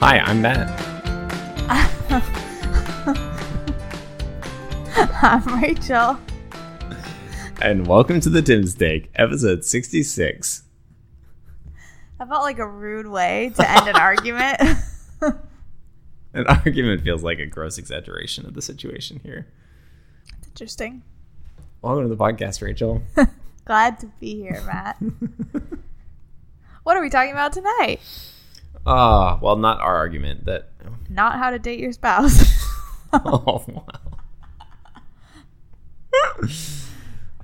Hi, I'm Matt. I'm Rachel. And welcome to the Tim's Take, episode 66. That felt like a rude way to end an argument. An argument feels like a gross exaggeration of the situation here. Interesting. Welcome to the podcast, Rachel. Glad to be here, Matt. what are we talking about tonight? Ah, well, not our argument. That. Not how to date your spouse. Oh, wow.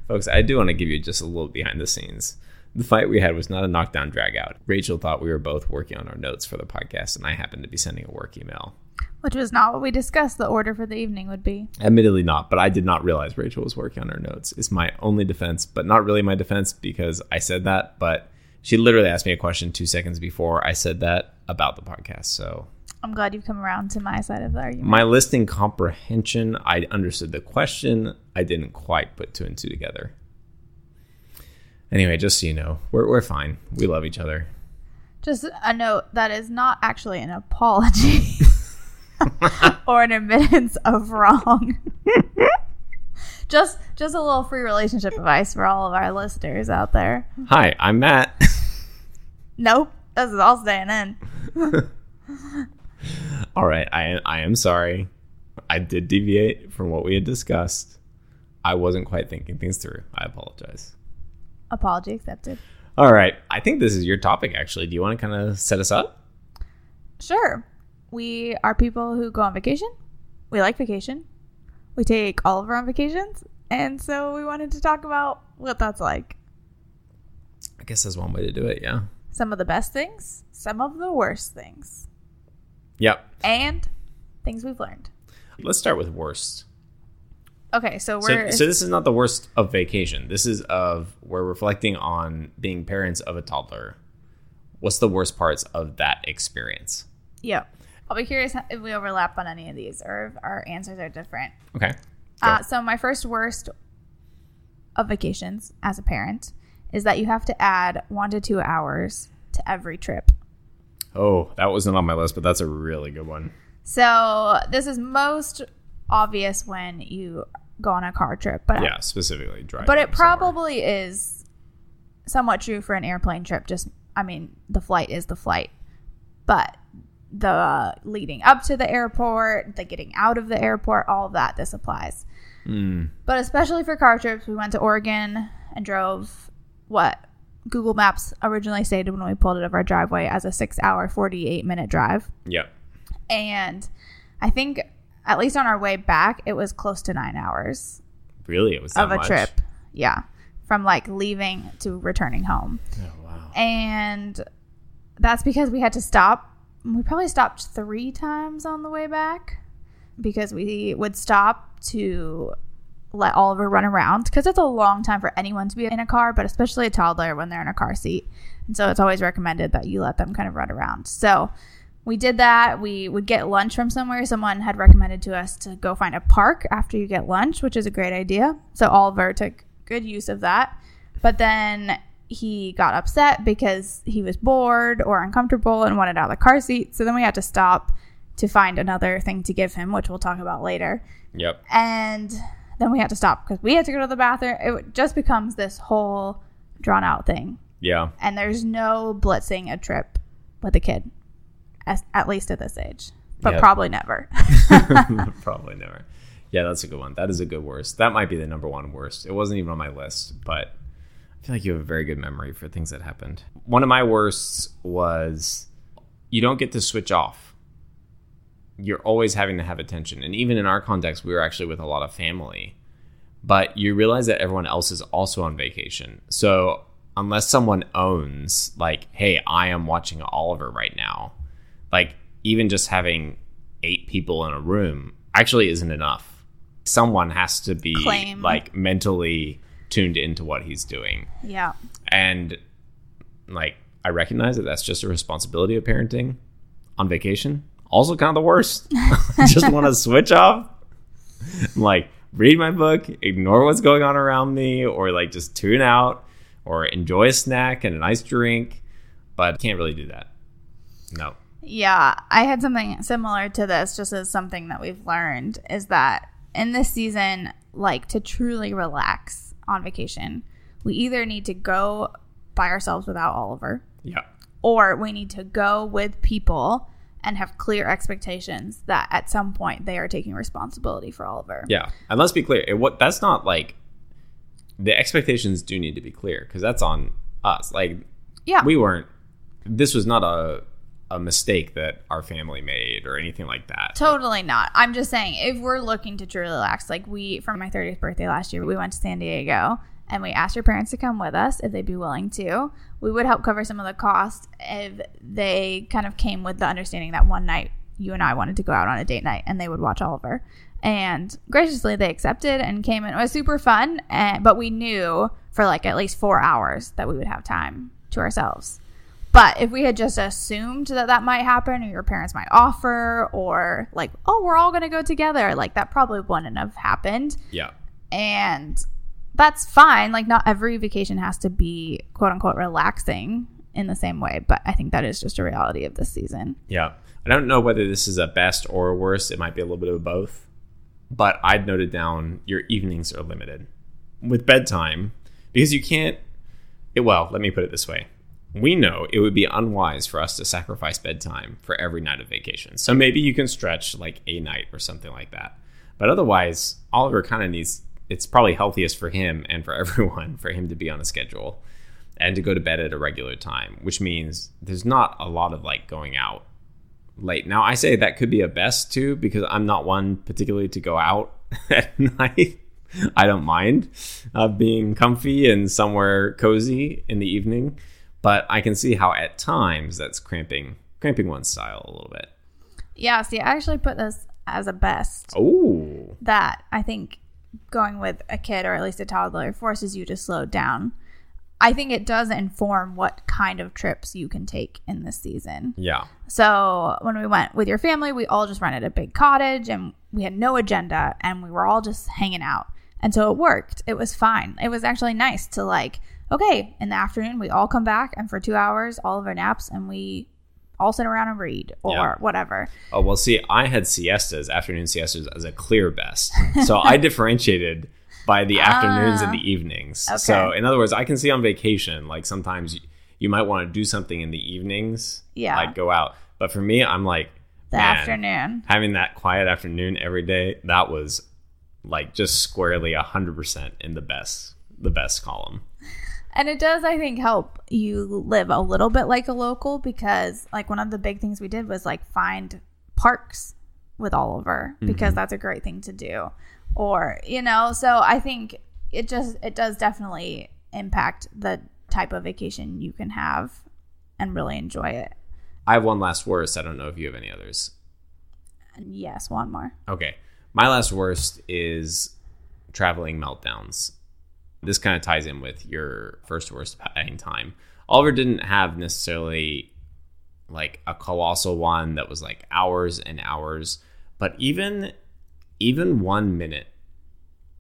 Folks, I do want to give you just a little behind the scenes. The fight we had was not a knockdown drag out. Rachel thought we were both working on our notes for the podcast, and I happened to be sending a work email. Which was not what we discussed the order for the evening would be. Admittedly not, but I did not realize Rachel was working on her notes. It's my only defense, but not really my defense because I said that, but she literally asked me a question two seconds before I said that about the podcast. So I'm glad you've come around to my side of the argument. my listening comprehension, I understood the question. I didn't quite put two and two together. Anyway, just so you know, we're, we're fine. We love each other. Just a note that is not actually an apology or an admittance of wrong. just just a little free relationship advice for all of our listeners out there. Hi, I'm Matt. Nope, this is all staying in. All right, I I am sorry. I did deviate from what we had discussed. I wasn't quite thinking things through. I apologize. Apology accepted. All right, I think this is your topic actually. Do you want to kind of set us up? Sure. We are people who go on vacation. We like vacation. We take all of our own vacations. And so we wanted to talk about what that's like. I guess that's one way to do it, yeah. Some of the best things, some of the worst things, Yep. and things we've learned. Let's start with worst. Okay, so So, we're so this is not the worst of vacation. This is of we're reflecting on being parents of a toddler. What's the worst parts of that experience? Yep. I'll be curious if we overlap on any of these or if our answers are different. Okay. Uh, so my first worst of vacations as a parent is that you have to add one to two hours to every trip. Oh, that wasn't on my list, but that's a really good one. So this is most obvious when you go on a car trip, but Yeah, specifically driving. but it somewhere. probably is somewhat true for an airplane trip. Just I mean, the flight is the flight, but the uh, leading up to the airport, the getting out of the airport, all that this applies. Mm, But especially for car trips, we went to Oregon and drove what Google Maps originally stated when we pulled it of our driveway as a six hour, 48 minute drive. yep. And I think, at least on our way back, it was close to nine hours Really, it was that of a much? trip. Yeah. From like leaving to returning home. Oh, wow. And that's because we had to stop. We probably stopped three times on the way back because we would stop to let Oliver run around because it's a long time for anyone to be in a car, but especially a toddler when they're in a car seat. And so it's always recommended that you let them kind of run around. So we did that. We would get lunch from somewhere. Someone had recommended to us to go find a park after you get lunch, which is a great idea. So Oliver took good use of that. But then he got upset because he was bored or uncomfortable and wanted out of the car seat. So then we had to stop to find another thing to give him, which we'll talk about later. Yep. And then we had to stop because we had to go to the bathroom. It just becomes this whole drawn out thing. Yeah. And there's no blitzing a trip with a kid, as, at least at this age, but Yeah. probably never. Probably never. Yeah, that's a good one. That is a good worst. That might be the number one worst. It wasn't even on my list, but I feel like you have a very good memory for things that happened. One of my worsts was you don't get to switch off. You're always having to have attention. And even in our context, we were actually with a lot of family. But you realize that everyone else is also on vacation. So unless someone owns, like, hey, I am watching Oliver right now, like, even just having eight people in a room actually isn't enough. Someone has to be Claim. like mentally tuned into what he's doing. yeah. And like I recognize that that's just a responsibility of parenting on vacation. Also kind of the worst. just want to switch off. I'm like read my book, ignore what's going on around me or like just tune out or enjoy a snack and a nice drink, but can't really do that. No. Yeah, I had something similar to this, just as something that we've learned is that in this season, like to truly relax on vacation, we either need to go by ourselves without Oliver, Yeah. or we need to go with people and have clear expectations that at some point they are taking responsibility for Oliver. Yeah. And let's be clear. It, what that's not like the expectations do need to be clear because that's on us. Like Yeah. we weren't this was not a a mistake that our family made or anything like that. Totally not. I'm just saying, if we're looking to truly relax, like we, for my 30th birthday last year, we went to San Diego and we asked your parents to come with us if they'd be willing to. We would help cover some of the cost if they kind of came with the understanding that one night you and I wanted to go out on a date night and they would watch Oliver. And graciously, they accepted and came in. It was super fun, and, but we knew for like at least four hours that we would have time to ourselves. But if we had just assumed that that might happen, or your parents might offer, or like, oh, we're all going to go together, like that probably wouldn't have happened. Yeah. And that's fine. Like, not every vacation has to be quote unquote relaxing in the same way. But I think that is just a reality of this season. Yeah. I don't know whether this is a best or a worst. It might be a little bit of both. But I'd noted down your evenings are limited with bedtime because you can't. It, well, let me put it this way. We know it would be unwise for us to sacrifice bedtime for every night of vacation. So maybe you can stretch like a night or something like that. But otherwise, Oliver kind of needs. It's probably healthiest for him and for everyone for him to be on a schedule and to go to bed at a regular time, which means there's not a lot of like going out late. Now, I say that could be a best too because I'm not one particularly to go out at night. I don't mind uh, being comfy and somewhere cozy in the evening, but I can see how at times that's cramping cramping one's style a little bit. Yeah. See, I actually put this as a best. Oh, that I think going with a kid or at least a toddler forces you to slow down. I think it does inform what kind of trips you can take in this season. yeah, So when we went with your family, we all just rented a big cottage and we had no agenda and we were all just hanging out. And so it worked. It was fine. It was actually nice to like, okay, in the afternoon we all come back and for two hours, all of our naps and we all sit around and read or Yeah. whatever. Oh well, see, I had siestas, afternoon siestas, as a clear best. So I differentiated by the afternoons and the evenings. Ah, Okay. So in other words, I can see on vacation, like sometimes you, you might want to do something in the evenings, Yeah. like go out. But for me, I'm like The man, afternoon. having that quiet afternoon every day. That was like just squarely hundred percent in the best, the best column. And it does, I think, help you live a little bit like a local because, like, one of the big things we did was like find parks with Oliver mm-hmm. because that's a great thing to do. Or, you know, so I think it just, it does definitely impact the type of vacation you can have and really enjoy it. I have one last worst. I don't know if you have any others. Yes, one more. Okay. My last worst is traveling meltdowns. This kind of ties in with your first worst paying time. Oliver didn't have necessarily like a colossal one that was like hours and hours, but even even 1 minute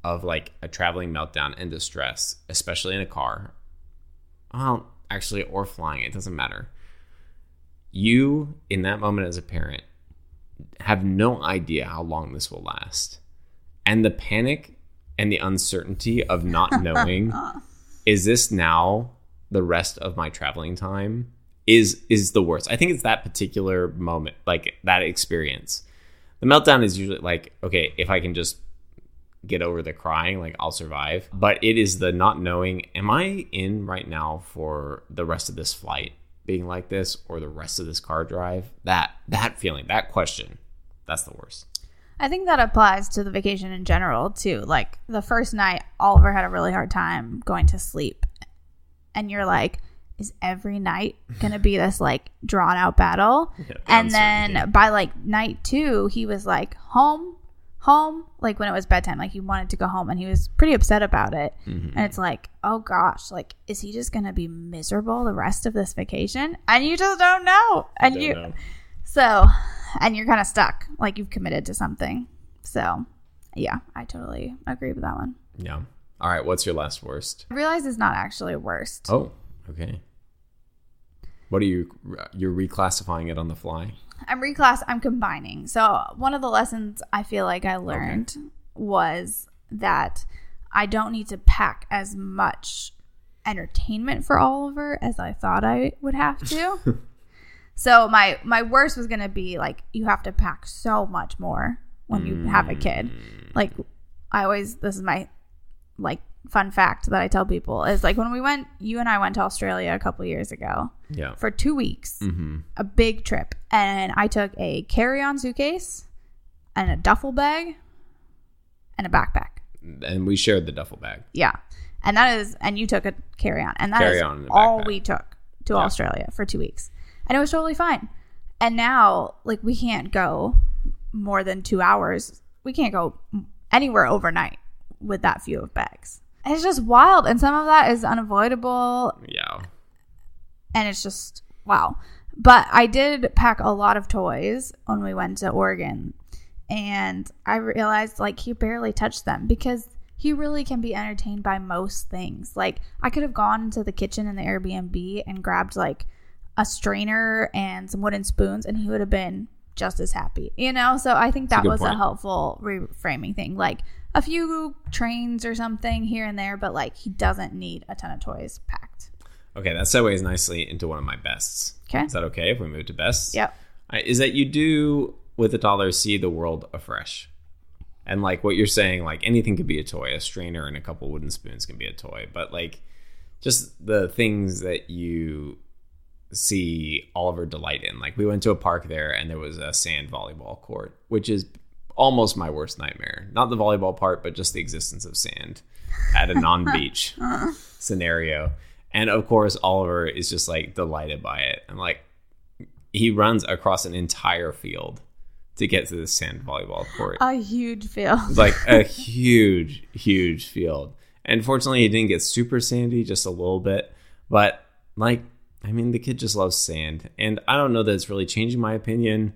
of like a traveling meltdown and distress, especially in a car. Well, actually or flying, it doesn't matter. You in that moment as a parent have no idea how long this will last. And the panic and the uncertainty of not knowing is this now the rest of my traveling time is is the worst. I think it's that particular moment, like that experience. The meltdown is usually like, okay, if I can just get over the crying, like I'll survive. But it is the not knowing, am I in right now for the rest of this flight being like this or the rest of this car drive? That that feeling, that question, that's the worst. I think that applies to the vacation in general too. Like the first night, Oliver had a really hard time going to sleep, and you're like, "Is every night gonna be this like drawn out battle?" Yeah, and then by like night two, he was like, "Home, home." Like when it was bedtime, like he wanted to go home, and he was pretty upset about it. Mm-hmm. And it's like, oh gosh, like is he just gonna be miserable the rest of this vacation? And you just don't know. And Don't you know. So, and you're kind of stuck, like you've committed to something. So, yeah, I totally agree with that one. Yeah. All right, what's your last worst? I realize it's not actually worst. Oh, okay. What are you? You're reclassifying it on the fly. I'm reclass. I'm combining. So one of the lessons I feel like I learned was that I don't need to pack as much entertainment for Oliver as I thought I would have to. so my my worst was gonna be like you have to pack so much more when you have a kid. Like I always this is my like fun fact that I tell people is like when we went you and I went to Australia a couple years ago Yeah. for two weeks, Mm-hmm. a big trip, and I took a carry-on suitcase and a duffel bag and a backpack. And we shared the duffel bag. Yeah, and that is, and you took a carry-on, and that is Carry-on all we took to Yeah. Australia for two weeks, and it was totally fine. And now, like, we can't go more than two hours. We can't go anywhere overnight with that few of bags. And it's just wild, and some of that is unavoidable Yeah. and it's just wow. But I did pack a lot of toys when we went to Oregon, and I realized like he barely touched them because he really can be entertained by most things. Like I could have gone into the kitchen in the Airbnb and grabbed like a strainer and some wooden spoons, and he would have been just as happy, you know. So I think that good was a helpful reframing thing, like a few trains or something here and there, but like he doesn't need a ton of toys packed. Okay, that segues nicely into one of my bests. Okay. Is that okay if we move to bests? Yep. Is that you do with a toddler see the world afresh, and like what you're saying, like anything could be a toy. A strainer and a couple wooden spoons can be a toy, but like just the things that you see Oliver delight in. Like we went to a park there and there was a sand volleyball court, which is almost my worst nightmare. Not the volleyball part, but just the existence of sand at a non-beach uh-huh. scenario. And of course, Oliver is just like delighted by it. And like he runs across an entire field to get to this sand volleyball court. A huge field. Like a huge, huge field. And fortunately, he didn't get super sandy, just a little bit. But like, I mean, the kid just loves sand, and I don't know that it's really changing my opinion.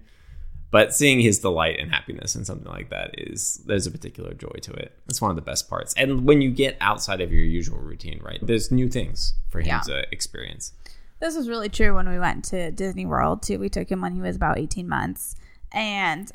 But seeing his delight and happiness in something like that is there's a particular joy to it. It's one of the best parts. And when you get outside of your usual routine, right? There's new things for him Yeah. to experience. This was really true when we went to Disney World too. We took him when he was about 18 months. And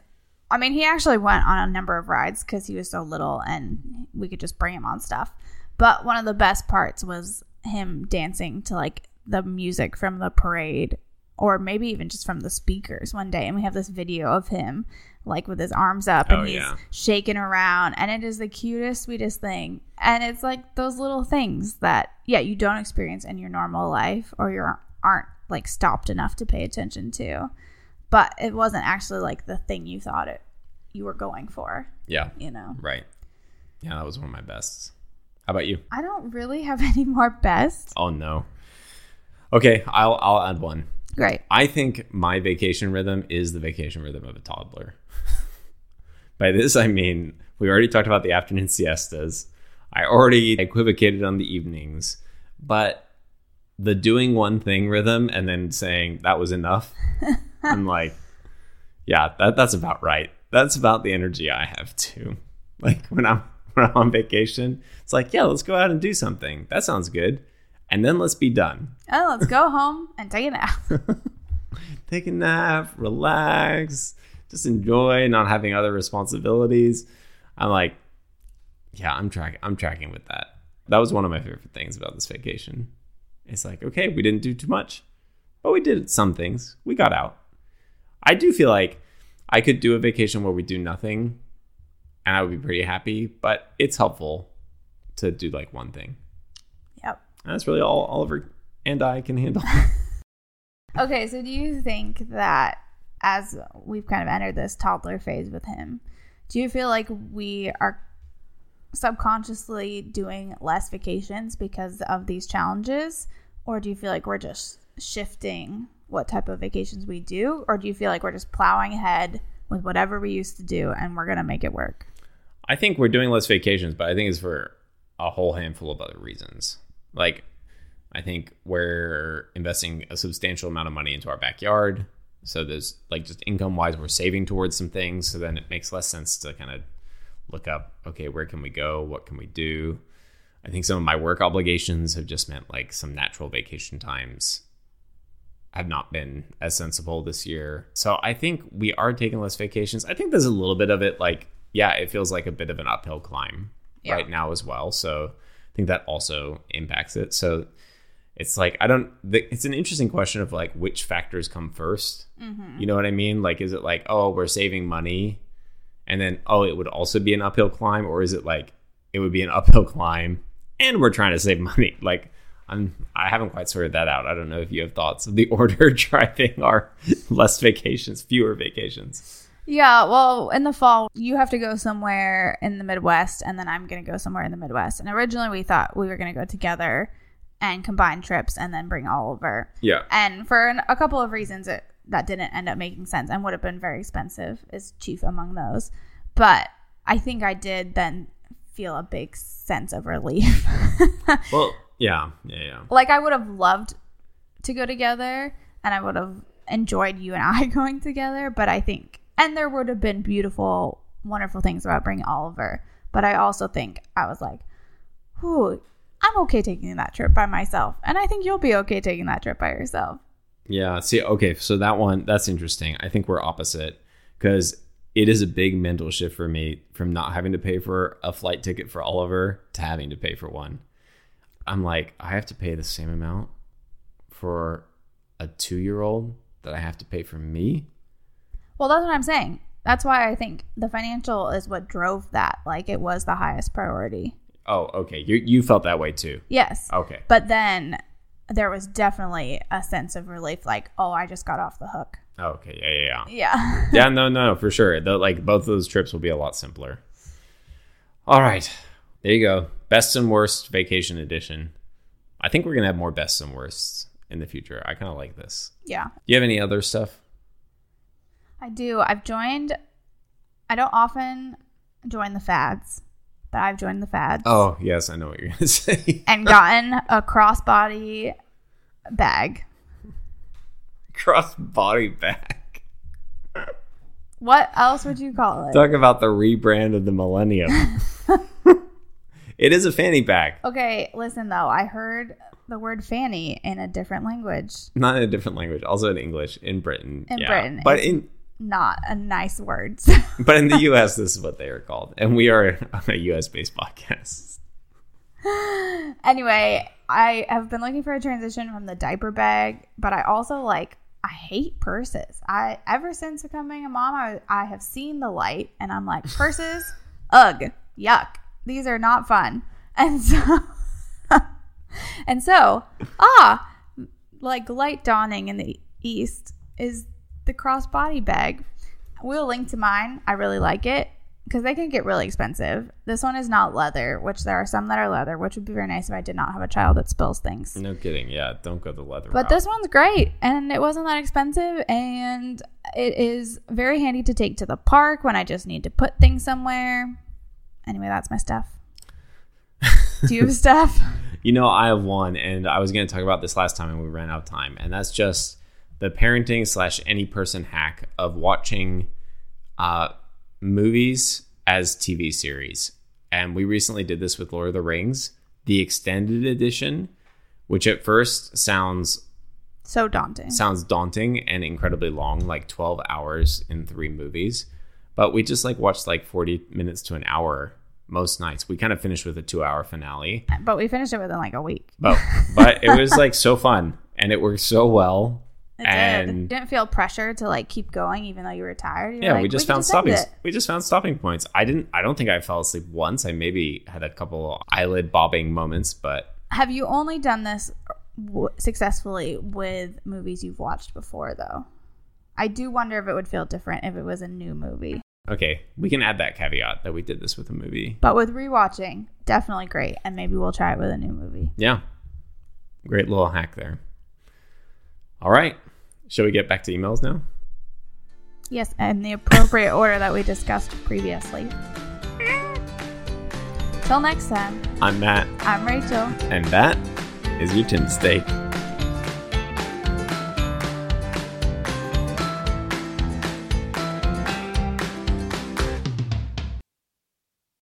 I mean, he actually went on a number of rides because he was so little and we could just bring him on stuff. But one of the best parts was him dancing to like the music from the parade or maybe even just from the speakers one day. And we have this video of him like with his arms up and Oh, he's yeah. shaking around. And it is the cutest, sweetest thing. And it's like those little things that, yeah, you don't experience in your normal life or you aren't like stopped enough to pay attention to. But it wasn't actually like the thing you thought it you were going for, Yeah, you know. right. Yeah, that was one of my bests. How about you? I don't really have any more best. Oh no. Okay, I'll I'll add one. Great. I think my vacation rhythm is the vacation rhythm of a toddler. By this, I mean, we already talked about the afternoon siestas. I already equivocated on the evenings, but the doing one thing rhythm and then saying that was enough, I'm like, yeah, that, that's about right. That's about the energy I have too. Like when I'm, when I'm on vacation, it's like, yeah, let's go out and do something. That sounds good. And then let's be done. Oh, let's go home and take a nap. take a nap, relax, just enjoy not having other responsibilities. I'm like, yeah, I'm tracking. I'm tracking with that. That was one of my favorite things about this vacation. It's like, okay, we didn't do too much, but we did some things. We got out. I do feel like I could do a vacation where we do nothing, and I would be pretty happy. But it's helpful to do like one thing. Yep. And that's really all Oliver and I can handle. Okay, so do you think that as we've kind of entered this toddler phase with him, do you feel like we are subconsciously doing less vacations because of these challenges? Or do you feel like we're just shifting what type of vacations we do? Or do you feel like we're just plowing ahead with whatever we used to do and we're going to make it work? I think we're doing less vacations, but I think it's for a whole handful of other reasons. Like, I think we're investing a substantial amount of money into our backyard. So there's like just income wise, we're saving towards some things. So then it makes less sense to kind of look up, okay, where can we go? What can we do? I think some of my work obligations have just meant like some natural vacation times have not been as sensible this year. So I think we are taking less vacations. I think there's a little bit of it like, yeah, it feels like a bit of an uphill climb Yeah. right now as well. So I think that also impacts it. So it's like I don't. It's an interesting question of like which factors come 1st mm-hmm. You know what I mean? Like, is it like oh we're saving money, and then oh it would also be an uphill climb, or is it like it would be an uphill climb and we're trying to save money? Like I'm I haven't quite sorted that out. I don't know if you have thoughts of the order driving our less vacations, fewer vacations. Yeah, well, in the fall, you have to go somewhere in the Midwest, and then I'm going to go somewhere in the Midwest. And originally, we thought we were going to go together and combine trips and then bring Oliver. Yeah. And for an, a couple of reasons, it, that didn't end up making sense and would have been very expensive, is chief among those. But I think I did then feel a big sense of relief. Well, yeah, yeah, yeah. like, I would have loved to go together and I would have enjoyed you and I going together. But I think, and there would have been beautiful, wonderful things about bringing Oliver. But I also think I was like, whew, I'm okay taking that trip by myself. And I think you'll be okay taking that trip by yourself. Yeah. See, okay, so that one that's interesting. I think we're opposite because it is a big mental shift for me from not having to pay for a flight ticket for Oliver to having to pay for one. I'm like, I have to pay the same amount for a two year old that I have to pay for me. Well, that's what I'm saying. That's why I think the financial is what drove that. Like it was the highest priority. Oh, okay. You you felt that way too. Yes. Okay. But then there was definitely a sense of relief like, oh, I just got off the hook. Okay. Yeah, yeah, yeah. Yeah. yeah, no, no, for sure. The, like both of those trips will be a lot simpler. All right, there you go. Best and worst vacation edition. I think we're gonna have more bests and worsts in the future. I kind of like this. yeah. Do you have any other stuff? I do. I've joined I don't often join the fads, but I've joined the fads Oh, yes, I know what you're gonna say. and gotten a crossbody bag. Crossbody bag. What else would you call it? Talk about the rebrand of the millennium. it is a fanny bag, Okay, listen though. I heard the word fanny in a different language. not in a different language, also in English in Britain. In yeah. Britain, but in Not a nice word. but in the U.S., this is what they are called, and we are a U.S. based podcast. anyway, I have been looking for a transition from the diaper bag, but I also like I hate purses. I ever since becoming a mom, I, I have seen the light, and I'm like purses, ugh, yuck. These are not fun. And so, and so, ah, like light dawning in the east is the crossbody bag. We'll link to mine. I really like it because they can get really expensive. This one is not leather, which there are some that are leather, which would be very nice if I did not have a child that spills things. No kidding. Yeah, don't go the leather But route. this one's great and it wasn't that expensive and it is very handy to take to the park when I just need to put things somewhere. Anyway, that's my stuff. Do you have stuff? You know, I have one, and I was going to talk about this last time, and we ran out of time. And that's just the parenting slash any person hack of watching uh, movies as TV series. And we recently did this with Lord of the Rings, the extended edition, which at first sounds So daunting. sounds daunting and incredibly long, like 12 hours in three movies. But we just like watched like 40 minutes to an hour most nights. We kind of finished with a two hour finale. But we finished it within like a week. But but it was like so fun and it worked so well. It and did. Didn't feel pressure to like keep going even though you were tired. You were yeah, like, we just could found stopping. We just found stopping points. I didn't. I don't think I fell asleep once. I maybe had a couple eyelid bobbing moments, but Have you only done this w- successfully with movies you've watched before, though? I do wonder if it would feel different if it was a new movie. okay, we can add that caveat that we did this with a movie. But with rewatching, definitely great. And maybe we'll try it with a new movie. Yeah, great little hack there. All right, shall we get back to emails now? Yes, in the appropriate order that we discussed previously. Till next time, I'm Matt, I'm Rachel. and that is your tin steak.